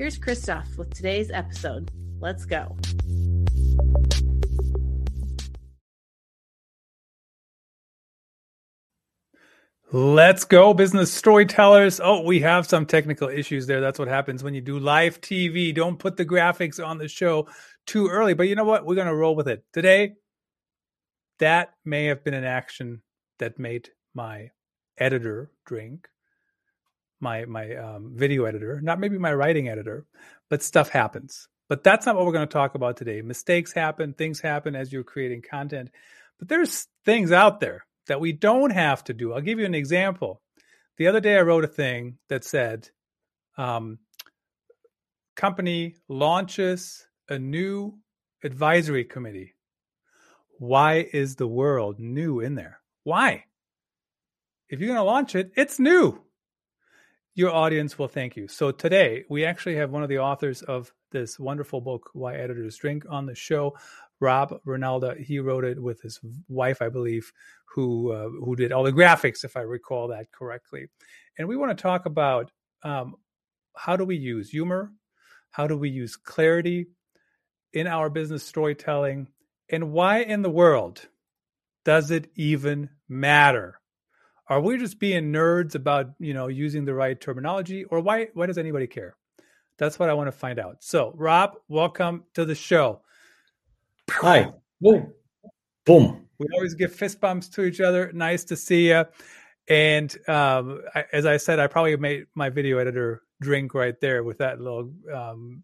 Here's Christoph with today's episode. Let's go. Let's go, business storytellers. Oh, we have some technical issues there. That's what happens when you do live TV. Don't put the graphics on the show too early. But you know what? We're going to roll with it. Today, that may have been an action that made my editor drink my my um, video editor, not maybe my writing editor, but stuff happens. But that's not what we're going to talk about today. Mistakes happen, things happen as you're creating content. But there's things out there that we don't have to do. I'll give you an example. The other day, I wrote a thing that said, um, "Company launches a new advisory committee." Why is the world new in there? Why? If you're going to launch it, it's new your audience will thank you. So today we actually have one of the authors of this wonderful book, Why Editors Drink, on the show. Rob Reinalda, he wrote it with his wife, I believe, who uh, who did all the graphics, if I recall that correctly. And we want to talk about um, how do we use humor, how do we use clarity in our business storytelling, and why in the world does it even matter? Are we just being nerds about you know using the right terminology, or why why does anybody care? That's what I want to find out. So, Rob, welcome to the show. Hi. Boom. Boom. We always give fist bumps to each other. Nice to see you. And um, I, as I said, I probably made my video editor drink right there with that little um,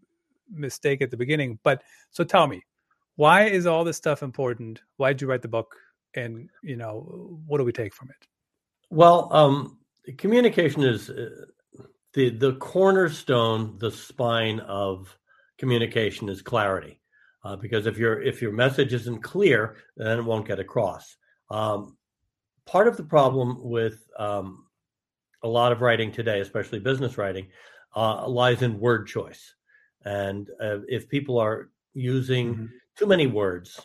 mistake at the beginning. But so tell me, why is all this stuff important? Why did you write the book? And you know, what do we take from it? Well, um, communication is uh, the the cornerstone, the spine of communication is clarity. Uh, because if your if your message isn't clear, then it won't get across. Um, part of the problem with um, a lot of writing today, especially business writing, uh, lies in word choice. And uh, if people are using mm-hmm. too many words,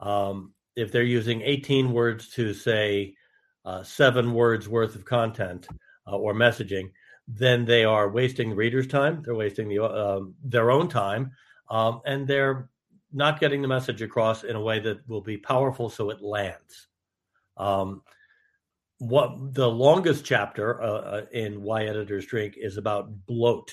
um, if they're using 18 words to say uh, seven words worth of content uh, or messaging, then they are wasting the reader's time. They're wasting the, uh, their own time, um, and they're not getting the message across in a way that will be powerful, so it lands. Um, what the longest chapter uh, uh, in Why Editors Drink is about bloat.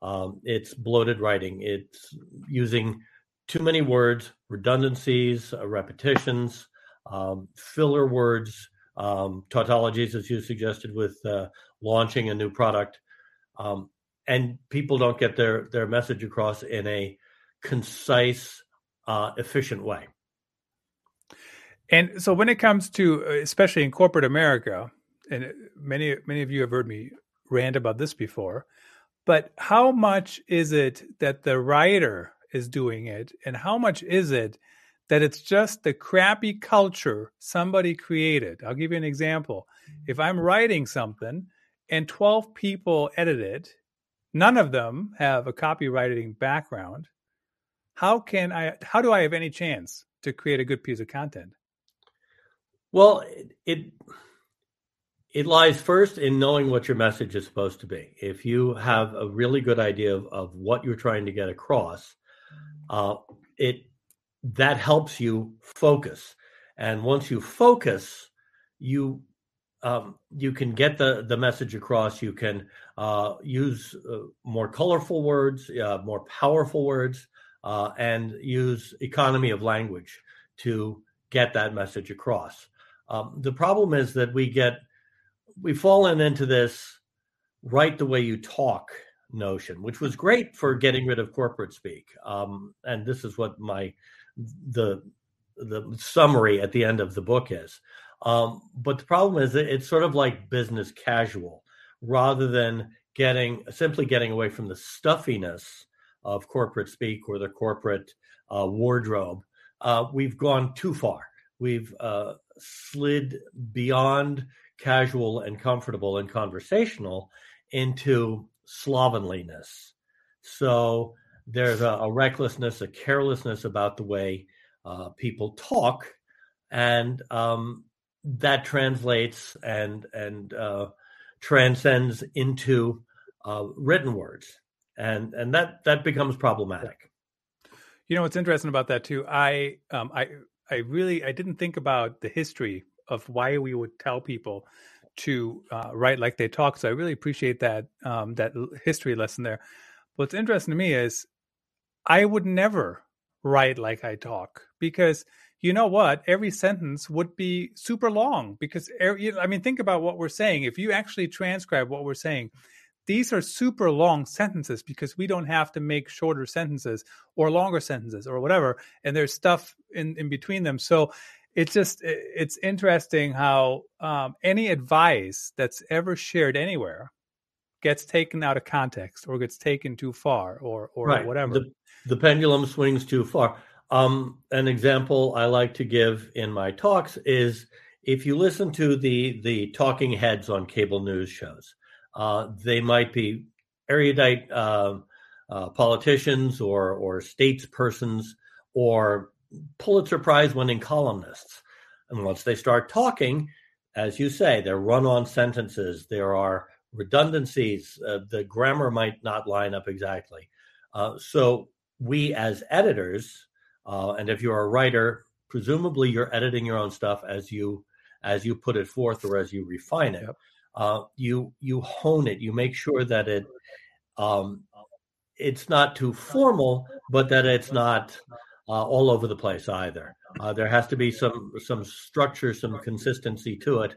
Um, it's bloated writing. It's using too many words, redundancies, uh, repetitions, um, filler words um, tautologies, as you suggested, with uh, launching a new product, um, and people don't get their their message across in a concise, uh, efficient way. And so, when it comes to, uh, especially in corporate America, and many many of you have heard me rant about this before, but how much is it that the writer is doing it, and how much is it that it's just the crappy culture somebody created. I'll give you an example. If I'm writing something and 12 people edit it, none of them have a copywriting background. How can I how do I have any chance to create a good piece of content? Well, it it lies first in knowing what your message is supposed to be. If you have a really good idea of, of what you're trying to get across, uh, it that helps you focus. And once you focus, you um, you can get the the message across. You can uh, use uh, more colorful words, uh, more powerful words, uh, and use economy of language to get that message across. Um, the problem is that we get we've fallen into this write the way you talk notion, which was great for getting rid of corporate speak. Um, and this is what my the the summary at the end of the book is. Um, but the problem is that it's sort of like business casual, rather than getting simply getting away from the stuffiness of corporate speak or the corporate uh, wardrobe, uh, we've gone too far. We've uh, slid beyond casual and comfortable and conversational into slovenliness. So there's a, a recklessness, a carelessness about the way uh, people talk, and um, that translates and and uh, transcends into uh, written words, and and that that becomes problematic. You know what's interesting about that too? I um, I I really I didn't think about the history of why we would tell people to uh, write like they talk. So I really appreciate that um, that history lesson there. What's interesting to me is I would never write like I talk because you know what? Every sentence would be super long because I mean, think about what we're saying. If you actually transcribe what we're saying, these are super long sentences because we don't have to make shorter sentences or longer sentences or whatever. And there's stuff in, in between them. So it's just, it's interesting how um, any advice that's ever shared anywhere gets taken out of context or gets taken too far or, or right. whatever. The, the pendulum swings too far. Um, an example I like to give in my talks is if you listen to the the talking heads on cable news shows, uh, they might be erudite uh, uh, politicians or or statespersons or Pulitzer Prize winning columnists, and once they start talking, as you say, they're run on sentences. There are redundancies. Uh, the grammar might not line up exactly. Uh, so we as editors uh, and if you're a writer, presumably you're editing your own stuff as you as you put it forth or as you refine it. Yep. Uh, you you hone it. You make sure that it um, it's not too formal, but that it's not uh, all over the place either. Uh, there has to be some some structure, some consistency to it,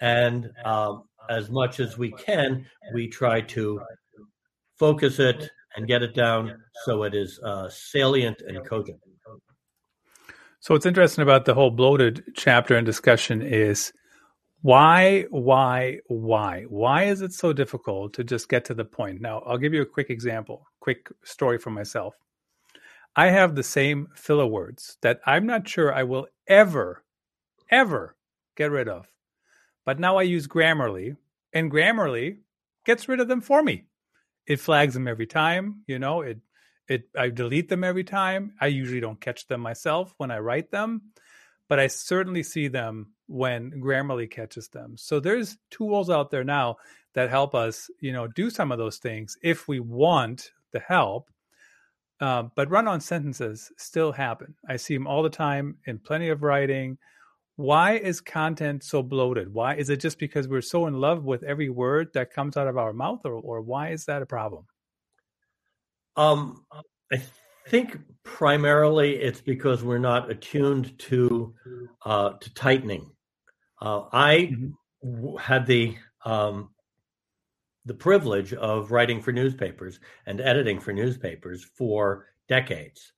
and um, as much as we can, we try to focus it and get it down so it is uh, salient and cogent. So what's interesting about the whole bloated chapter and discussion is why, why, why? Why is it so difficult to just get to the point? Now, I'll give you a quick example, quick story from myself. I have the same filler words that I'm not sure I will ever, ever get rid of. But now I use Grammarly, and Grammarly gets rid of them for me. It flags them every time, you know, it it I delete them every time. I usually don't catch them myself when I write them, but I certainly see them when Grammarly catches them. So there's tools out there now that help us, you know, do some of those things if we want the help. Uh, but run-on sentences still happen. I see them all the time in plenty of writing. Why is content so bloated? Why is it just because we're so in love with every word that comes out of our mouth, or, or why is that a problem? Um, I think primarily it's because we're not attuned to uh, to tightening. Uh, I mm-hmm. had the um, the privilege of writing for newspapers and editing for newspapers for decades.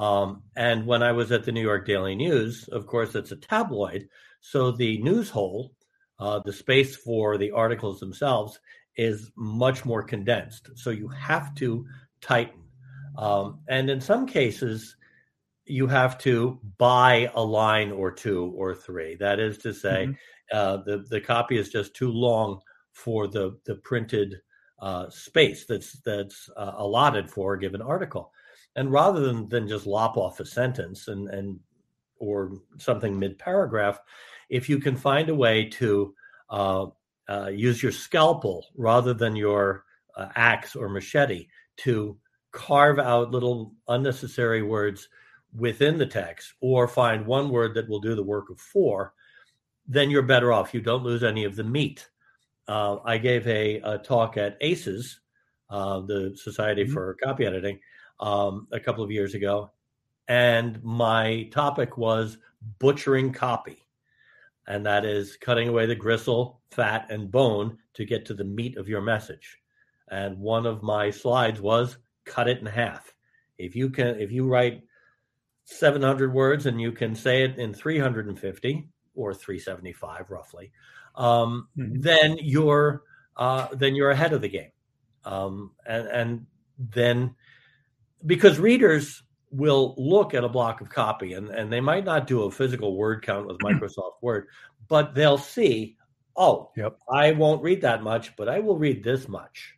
Um, and when I was at the New York Daily News, of course, it's a tabloid, so the news hole, uh, the space for the articles themselves, is much more condensed. So you have to tighten. Um, and in some cases, you have to buy a line or two or three. That is to say, mm-hmm. uh, the the copy is just too long for the the printed uh, space that's that's uh, allotted for a given article. And rather than than just lop off a sentence and and or something mid paragraph, if you can find a way to uh, uh, use your scalpel rather than your uh, axe or machete to carve out little unnecessary words within the text or find one word that will do the work of four, then you're better off. You don't lose any of the meat. Uh, I gave a, a, talk at ACES, uh, the Society mm-hmm. for Copy Editing, um, a couple of years ago. And my topic was butchering copy. And that is cutting away the gristle, fat, and bone to get to the meat of your message. And one of my slides was cut it in half. If you can, if you write 700 words and you can say it in 350 or 375 roughly, um, mm-hmm. then you're uh, then you're ahead of the game, um, and, and then because readers will look at a block of copy and, and they might not do a physical word count with Microsoft Word, but they'll see, oh, Yep. I won't read that much, but I will read this much.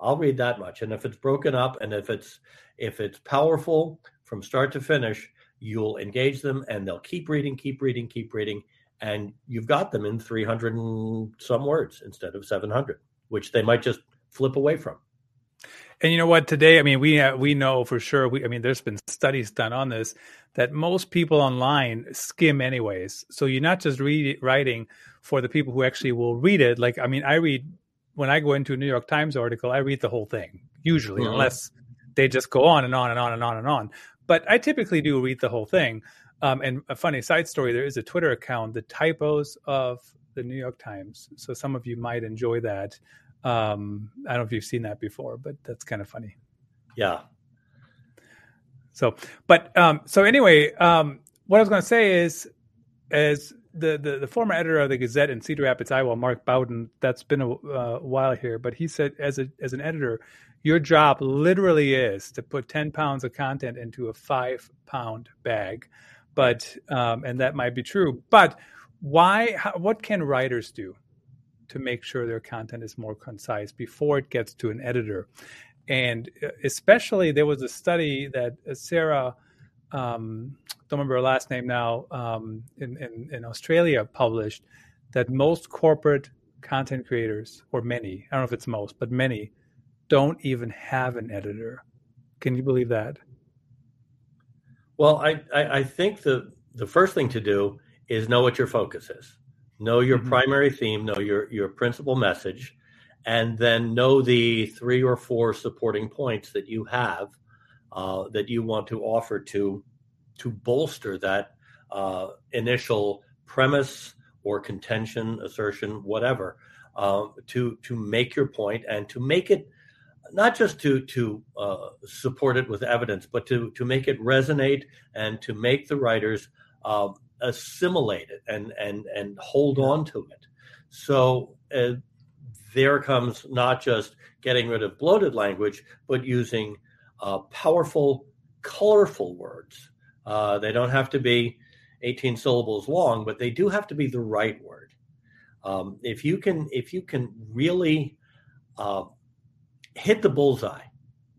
I'll read that much. And if it's broken up and if it's if it's powerful from start to finish, you'll engage them and they'll keep reading, keep reading, keep reading. And you've got them in 300 and some words instead of 700, which they might just flip away from. And you know what? Today, I mean, we uh, we know for sure. We, I mean, there's been studies done on this that most people online skim anyways. So you're not just read, writing for the people who actually will read it. Like, I mean, I read when I go into a New York Times article, I read the whole thing usually, Mhm. unless they just go on and on and on and on and on. But I typically do read the whole thing. Um, and a funny side story: there is a Twitter account, the typos of the New York Times. So some of you might enjoy that. Um, I don't know if you've seen that before, but that's kind of funny. Yeah. So, but um, so anyway, um, what I was going to say is, as the, the the former editor of the Gazette in Cedar Rapids, Iowa, Mark Bowden, that's been a uh, while here, but he said as a as an editor, your job literally is to put ten pounds of content into a five pound bag, but um, and that might be true, but why? How, what can writers do to make sure their content is more concise before it gets to an editor? and uh, especially there was a study that uh, Sarah, um, don't remember her last name now, um, in, in, in Australia published that most corporate content creators, or many, I don't know if it's most, but many, don't even have an editor. Can you believe that? Well, I, I, I think the the first thing to do is know what your focus is. Know your Mhm. primary theme, know your your principal message, and then know the three or four supporting points that you have uh, that you want to offer to to bolster that uh, initial premise or contention, assertion, whatever, um, to to make your point and to make it not just to to uh, support it with evidence, but to to make it resonate and to make the writers uh, assimilate it and and and hold on to it. So uh, there comes not just getting rid of bloated language, but using uh, powerful, colorful words. Uh, they don't have to be 18 syllables long, but they do have to be the right word. Um, if you can, if you can really uh, hit the bullseye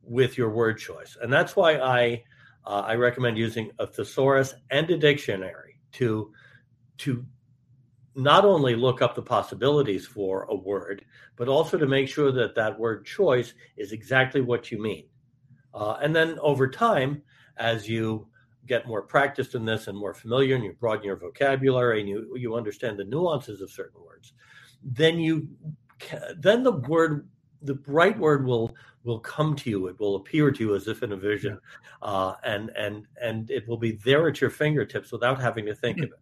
with your word choice, and that's why I uh, I recommend using a thesaurus and a dictionary to to not only look up the possibilities for a word, but also to make sure that that word choice is exactly what you mean. Uh, and then over time, as you get more practiced in this and more familiar, and you broaden your vocabulary and you you understand the nuances of certain words, then you then the word the right word will will come to you. It will appear to you as if in a vision, uh, and and and it will be there at your fingertips without having to think of it.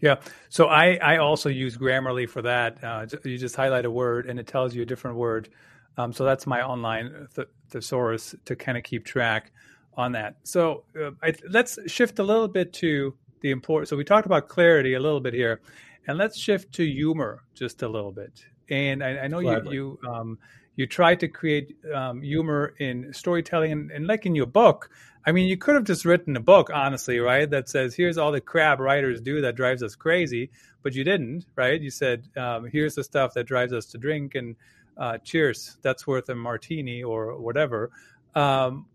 Yeah. So I, I also use Grammarly for that. Uh, you just highlight a word and it tells you a different word. Um, so that's my online th- thesaurus to kind of keep track on that. So uh, I, let's shift a little bit to the important. So we talked about clarity a little bit here, and let's shift to humor just a little bit. And I, I know you Gladly. you um, you try to create um, humor in storytelling, and, and like in your book. I mean, you could have just written a book, honestly, right? That says, here's all the crap writers do that drives us crazy, but you didn't, right? You said, um, here's the stuff that drives us to drink, and uh, cheers, that's worth a martini or whatever. Um,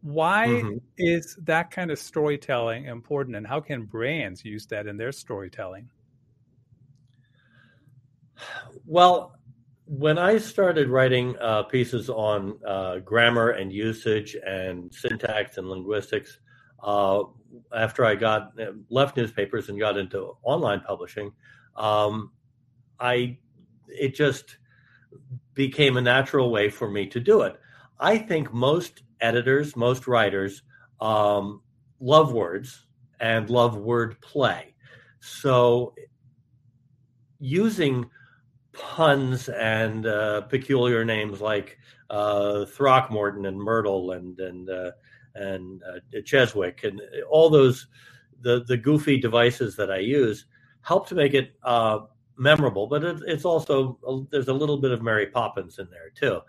why Mhm. is that kind of storytelling important, and how can brands use that in their storytelling? Well, when I started writing uh, pieces on uh, grammar and usage and syntax and linguistics, uh, after I got left newspapers and got into online publishing, um, I it just became a natural way for me to do it. I think most editors, most writers, um, love words and love word play. So using puns and uh, peculiar names like uh, Throckmorton and Myrtle and and uh, and uh, Cheswick and all those the the goofy devices that I use help to make it uh, memorable. But it, it's also there's a little bit of Mary Poppins in there too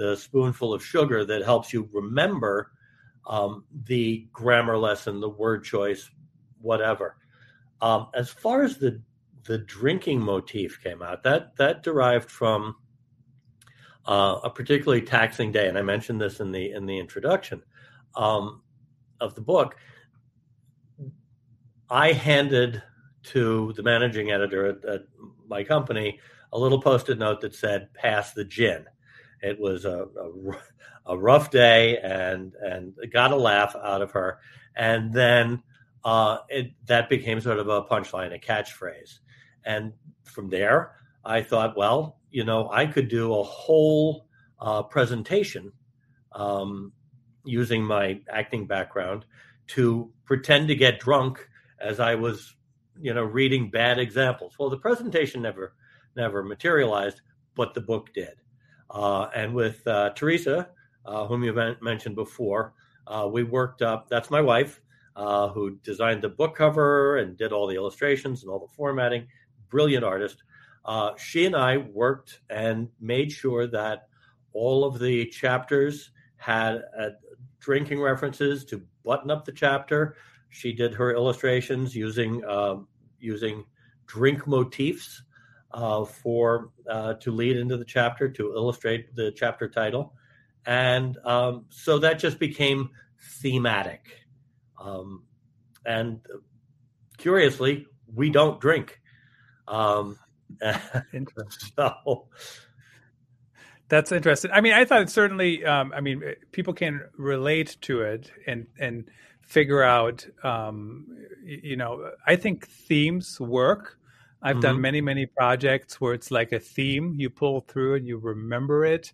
the spoonful of sugar that helps you remember um, the grammar lesson, the word choice, whatever. Um, as far as the the drinking motif came out, that that derived from uh, a particularly taxing day, and I mentioned this in the in the introduction um, of the book. I handed to the managing editor at, at my company a little post-it note that said "Pass the gin." It was a, a, a rough day, and and got a laugh out of her, and then uh, it, that became sort of a punchline, a catchphrase, and from there, I thought, well, you know, I could do a whole uh, presentation um, using my acting background to pretend to get drunk as I was, you know, reading bad examples. Well, the presentation never never materialized, but the book did. Uh, and with uh, Teresa, uh, whom you mentioned before, uh, we worked up. That's my wife, uh, who designed the book cover and did all the illustrations and all the formatting. Brilliant artist. Uh, she and I worked and made sure that all of the chapters had drinking references to button up the chapter. She did her illustrations using um, using drink motifs uh, for uh, to lead into the chapter to illustrate the chapter title, and um, so that just became thematic. Um, and curiously, we don't drink. Um, so that's interesting. I mean, I thought certainly. Um, I mean, people can relate to it and and figure out. Um, you know, I think themes work I've mm-hmm. done many, many projects where it's like a theme you pull through and you remember it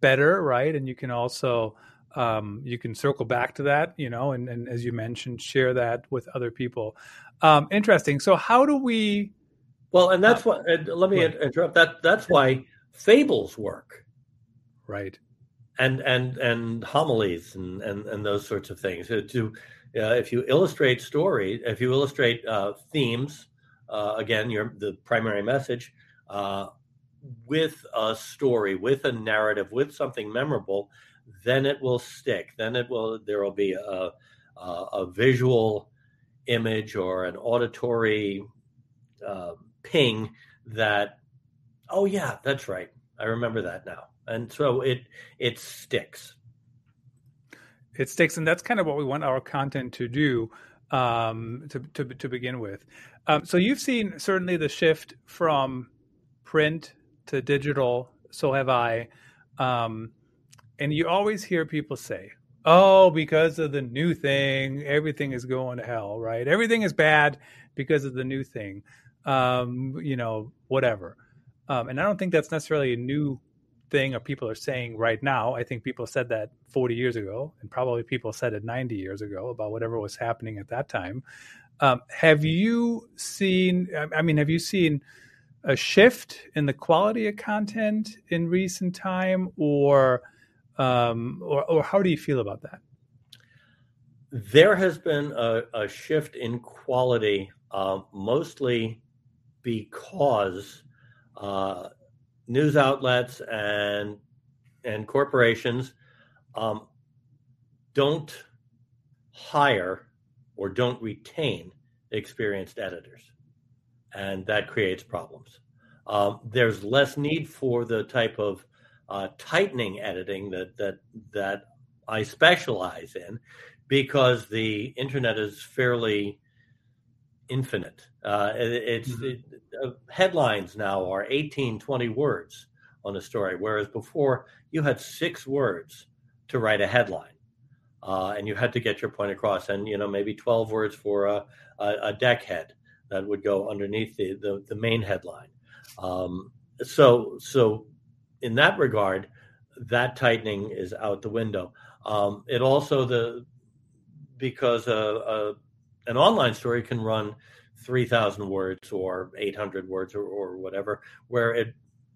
better, right? And you can also um, you can circle back to that, you know, and, and as you mentioned, share that with other people. Um, interesting. So, how do we? Well, and that's uh, what. let me right. interrupt. That that's why fables work, right? And and and homilies and and, and those sorts of things. To uh, if you illustrate story, if you illustrate uh, themes uh, again, your the primary message uh, with a story, with a narrative, with something memorable, then it will stick. Then it will. There will be a a, a visual image or an auditory uh, ping that. Oh yeah, that's right. I remember that now, and so it it sticks. It sticks, and that's kind of what we want our content to do um, to, to, to begin with. Um, so you've seen certainly the shift from print to digital. So have I. Um, and you always hear people say, "Oh, because of the new thing, everything is going to hell." Right? Everything is bad because of the new thing. Um, you know, whatever. Um, and I don't think that's necessarily a new thing or people are saying right now. I think people said that 40 years ago, and probably people said it 90 years ago about whatever was happening at that time. Um, have you seen? I mean, have you seen a shift in the quality of content in recent time, or um, or, or how do you feel about that? There has been a, a shift in quality, uh, mostly because uh, news outlets and and corporations um, don't hire or don't retain experienced editors, and that creates problems. Um, there's less need for the type of uh, tightening editing that that that I specialize in, because the internet is fairly infinite. Uh, it, it's mm-hmm. it, uh, headlines now are 18, 20 words on a story, whereas before you had six words to write a headline uh, and you had to get your point across, and you know maybe twelve words for a, a, a deck head that would go underneath the the, the main headline. Um, so so in that regard, that tightening is out the window. Um, it also the because a, a, an online story can run 3,000 words or 800 words or, or whatever, where it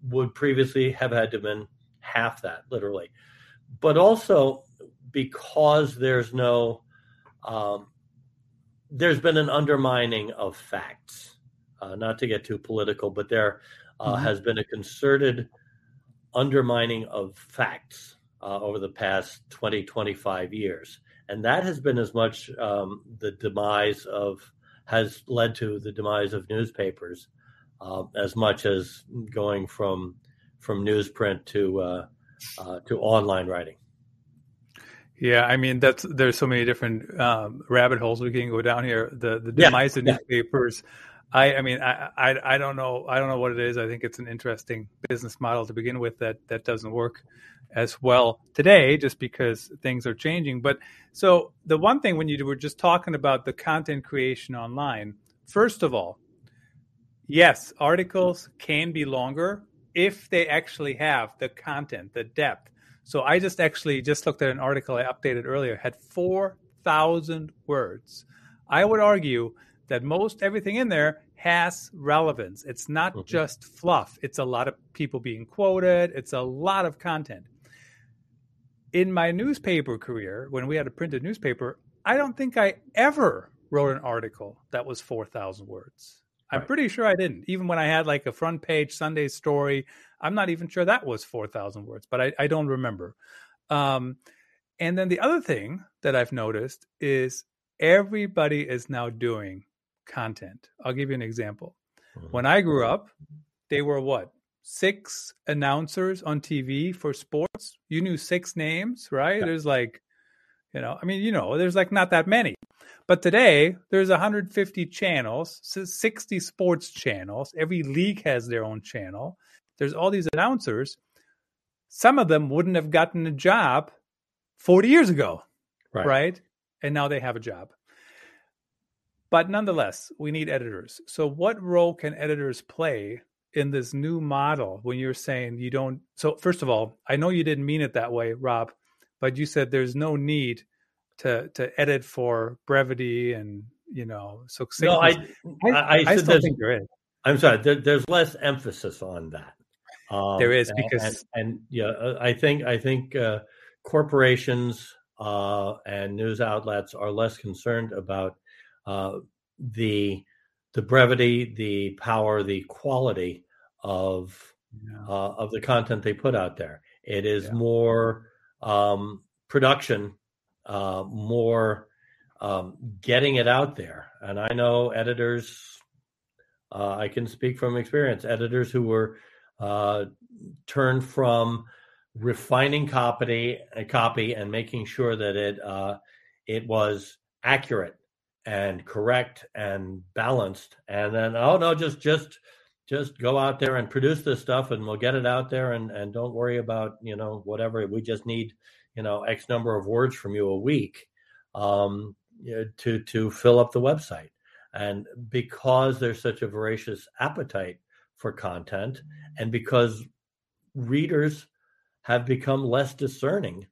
would previously have had to have been half that, literally. But also, because there's no um, there's been an undermining of facts. Uh, not to get too political, but there uh, mm-hmm. has been a concerted undermining of facts uh, over the past 20, 25 years. And that has been as much um, the demise of, has led to the demise of newspapers uh, as much as going from from newsprint to uh, uh, to online writing. Yeah, I mean that's there's so many different um, rabbit holes we can go down here. The the demise yeah, of newspapers. Yeah. I I mean I, I I don't know I don't know what it is. I think it's an interesting business model to begin with that that doesn't work as well today just because things are changing. But so the one thing when you were just talking about the content creation online, first of all, yes, articles can be longer if they actually have the content, the depth. So I just actually just looked at an article I updated earlier, had 4,000 words. I would argue that most everything in there has relevance. It's not mm-hmm. just fluff. It's a lot of people being quoted. It's a lot of content. In my newspaper career, when we had a printed newspaper, I don't think I ever wrote an article that was 4,000 words. I'm right. pretty sure I didn't. Even when I had like a front page Sunday story, I'm not even sure that was 4,000 words, but I, I don't remember. Um, and then the other thing that I've noticed is everybody is now doing content. I'll give you an example. Mm-hmm. When I grew up, they were what? Six announcers on TV for sports. You knew six names, right? Yeah. There's like, you know, I mean, you know, there's like not that many. But today, there's 150 channels, 60 sports channels. Every league has their own channel. There's all these announcers. Some of them wouldn't have gotten a job 40 years ago, right? right? And now they have a job. But nonetheless, we need editors. So, what role can editors play in this new model when you're saying you don't? So, first of all, I know you didn't mean it that way, Rob, but you said there's no need to to edit for brevity and you know succinctness. No, I I, I, I still think there is. I'm sorry. There, there's less emphasis on that. Um, there is because and, and, yeah, uh, I think I think uh, corporations uh, and news outlets are less concerned about uh, the the brevity, the power, the quality of yeah. Uh, of the content they put out there. It is yeah. more um, production uh, more um, getting it out there. And I know editors, uh, I can speak from experience, editors who were uh, turned from refining copy, copy and making sure that it uh, it was accurate and correct and balanced, and then oh no, just just just go out there and produce this stuff, and we'll get it out there, and and don't worry about you know whatever. We just need you know x number of words from you a week um, to to fill up the website and because there's such a voracious appetite for content and because readers have become less discerning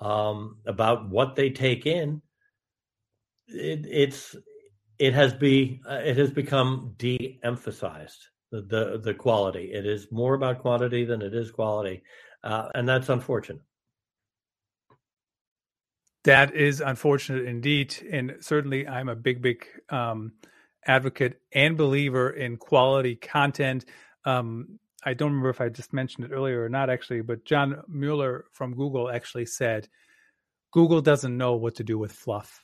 um, about what they take in it, it's it has be uh, it has become de-emphasized the, the, the quality it is more about quantity than it is quality uh, and that's unfortunate that is unfortunate indeed. And certainly, I'm a big, big um, advocate and believer in quality content. Um, I don't remember if I just mentioned it earlier or not, actually, but John Mueller from Google actually said Google doesn't know what to do with fluff.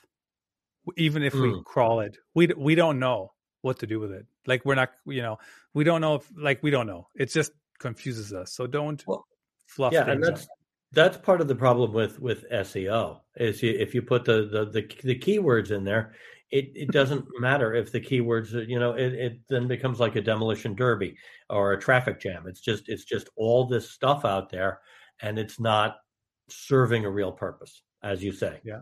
Even if mm. we crawl it, we we don't know what to do with it. Like we're not, you know, we don't know if like we don't know. It just confuses us. So don't well, fluff. Yeah, and that's up that's part of the problem with with SEO is if you put the the the, the keywords in there, it, it doesn't matter if the keywords you know it, it then becomes like a demolition derby or a traffic jam. It's just it's just all this stuff out there, and it's not serving a real purpose, as you say. Yeah,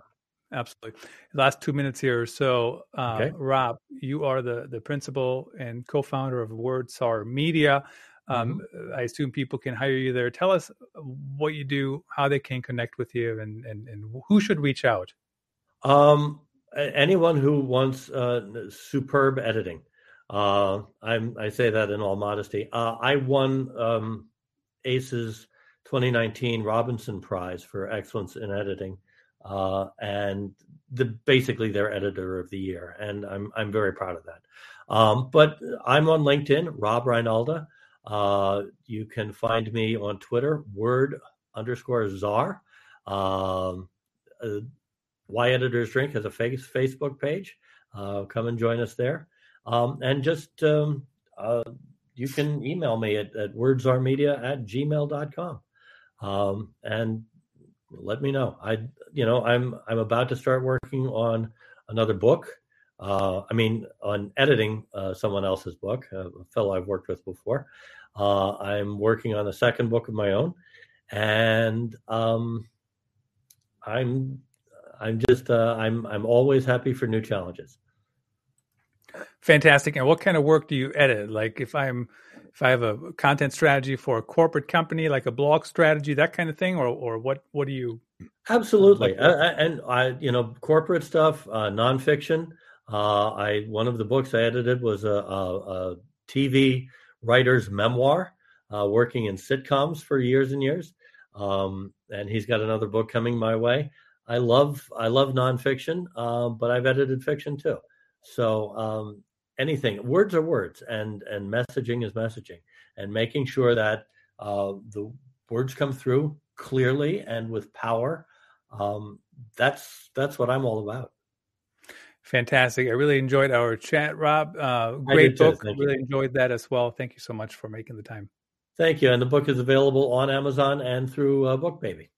absolutely. Last two minutes here. So, uh, okay. Rob, you are the the principal and co-founder of WordCzar Media. Um, mm-hmm. I assume people can hire you there. Tell us what you do, how they can connect with you, and and, and who should reach out. Um, anyone who wants uh, superb editing. Uh, I'm I say that in all modesty. Uh, I won um, ACES' 2019 Robinson Prize for excellence in editing, uh, and the basically their editor of the year, and I'm I'm very proud of that. Um, but I'm on LinkedIn, Rob Reinalda. Uh, you can find me on Twitter, word underscore czar. Um, uh, Why Editors Drink has a face, Facebook page. Uh, come and join us there. Um, and just um, uh, you can email me at, at wordczarmedia at gmail.com. Um, and let me know. I, you know, I'm I'm about to start working on another book. Uh, I mean, on editing uh, someone else's book, a fellow I've worked with before. Uh, I'm working on a second book of my own, and um, I'm I'm just uh, I'm I'm always happy for new challenges. Fantastic. And what kind of work do you edit? Like if I'm if I have a content strategy for a corporate company, like a blog strategy, that kind of thing, or or what what do you? Absolutely, like I, and I you know corporate stuff, uh, nonfiction. Uh, I one of the books I edited was a, a, a TV writer's memoir, uh, working in sitcoms for years and years. Um, and he's got another book coming my way. I love I love nonfiction, uh, but I've edited fiction too. So um, anything, words are words, and and messaging is messaging, and making sure that uh, the words come through clearly and with power. Um, that's that's what I'm all about. Fantastic. I really enjoyed our chat, Rob. Uh, great book. I Really you. enjoyed that as well. Thank you so much for making the time. Thank you. And the book is available on Amazon and through uh, BookBaby.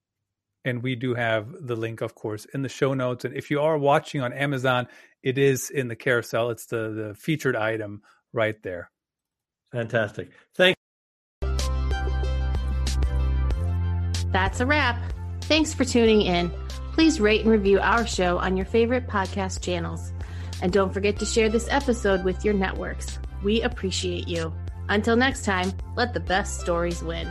And we do have the link, of course, in the show notes. And if you are watching on Amazon, it is in the carousel. It's the, the featured item right there. Fantastic. Thank That's a wrap. Thanks for tuning in. Please rate and review our show on your favorite podcast channels. And don't forget to share this episode with your networks. We appreciate you. Until next time, let the best stories win.